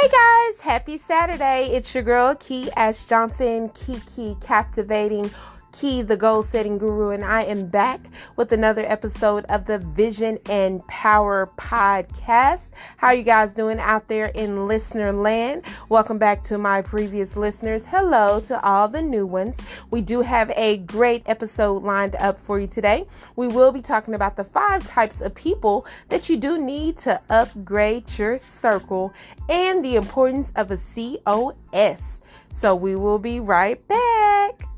Hey guys, happy Saturday. It's your girl Key Ash Johnson, Kiki Captivating Key, the goal setting guru, and I am back with another episode of the Vision and Power podcast. How you guys doing out there in listener land? Welcome back to my previous listeners. Hello to all the new ones. We do have a great episode lined up for you today. We will be talking about the five types of people that you do need to upgrade your circle and the importance of a COS. So we will be right back.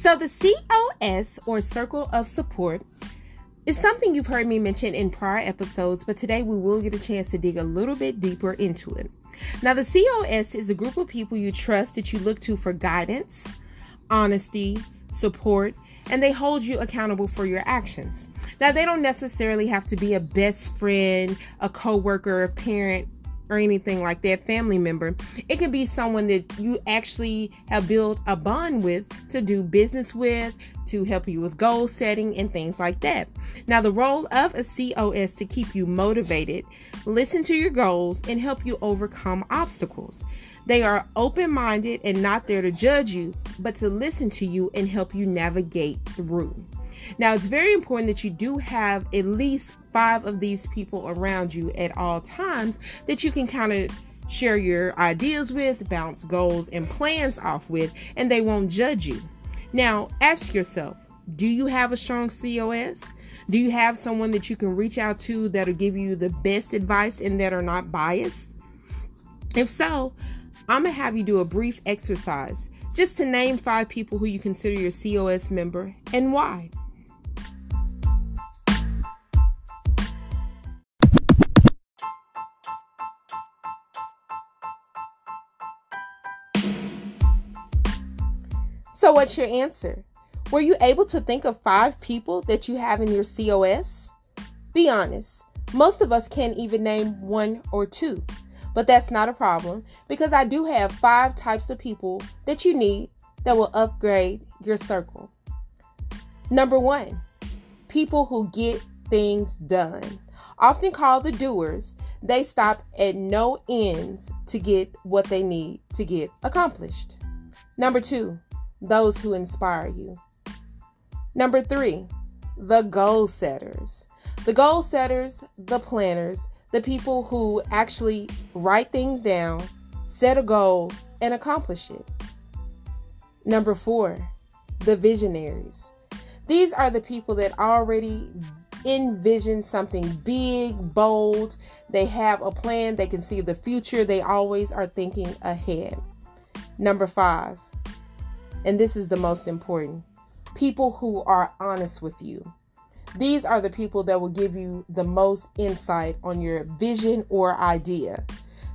So, the COS or Circle of Support is something you've heard me mention in prior episodes, but today we will get a chance to dig a little bit deeper into it. Now, the COS is a group of people you trust that you look to for guidance, honesty, support, and they hold you accountable for your actions. Now, they don't necessarily have to be a best friend, a coworker, a parent, or anything like that, family member. It could be someone that you actually have built a bond with to do business with, to help you with goal setting and things like that. Now, the role of a COS to keep you motivated, listen to your goals, and help you overcome obstacles. They are open minded and not there to judge you, but to listen to you and help you navigate through. Now, it's very important that you do have at least five of these people around you at all times that you can kind of share your ideas with, bounce goals and plans off with, and they won't judge you. Now, ask yourself do you have a strong COS? Do you have someone that you can reach out to that'll give you the best advice and that are not biased? If so, I'm to have you do a brief exercise just to name five people who you consider your COS member and why. So, what's your answer? Were you able to think of five people that you have in your COS? Be honest. Most of us can't even name one or two. But that's not a problem because I do have five types of people that you need that will upgrade your circle. Number one, people who get things done. Often called the doers, they stop at no ends to get what they need to get accomplished. Number two, those who inspire you. Number three, the goal setters. The goal setters, the planners, the people who actually write things down, set a goal, and accomplish it. Number four, the visionaries. These are the people that already envision something big, bold. They have a plan, they can see the future, they always are thinking ahead. Number five, and this is the most important people who are honest with you. These are the people that will give you the most insight on your vision or idea.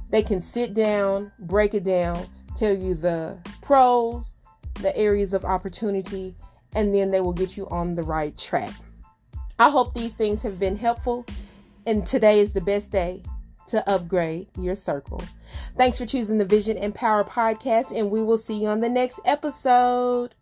They can sit down, break it down, tell you the pros, the areas of opportunity, and then they will get you on the right track. I hope these things have been helpful, and today is the best day to upgrade your circle. Thanks for choosing the Vision and Power podcast, and we will see you on the next episode.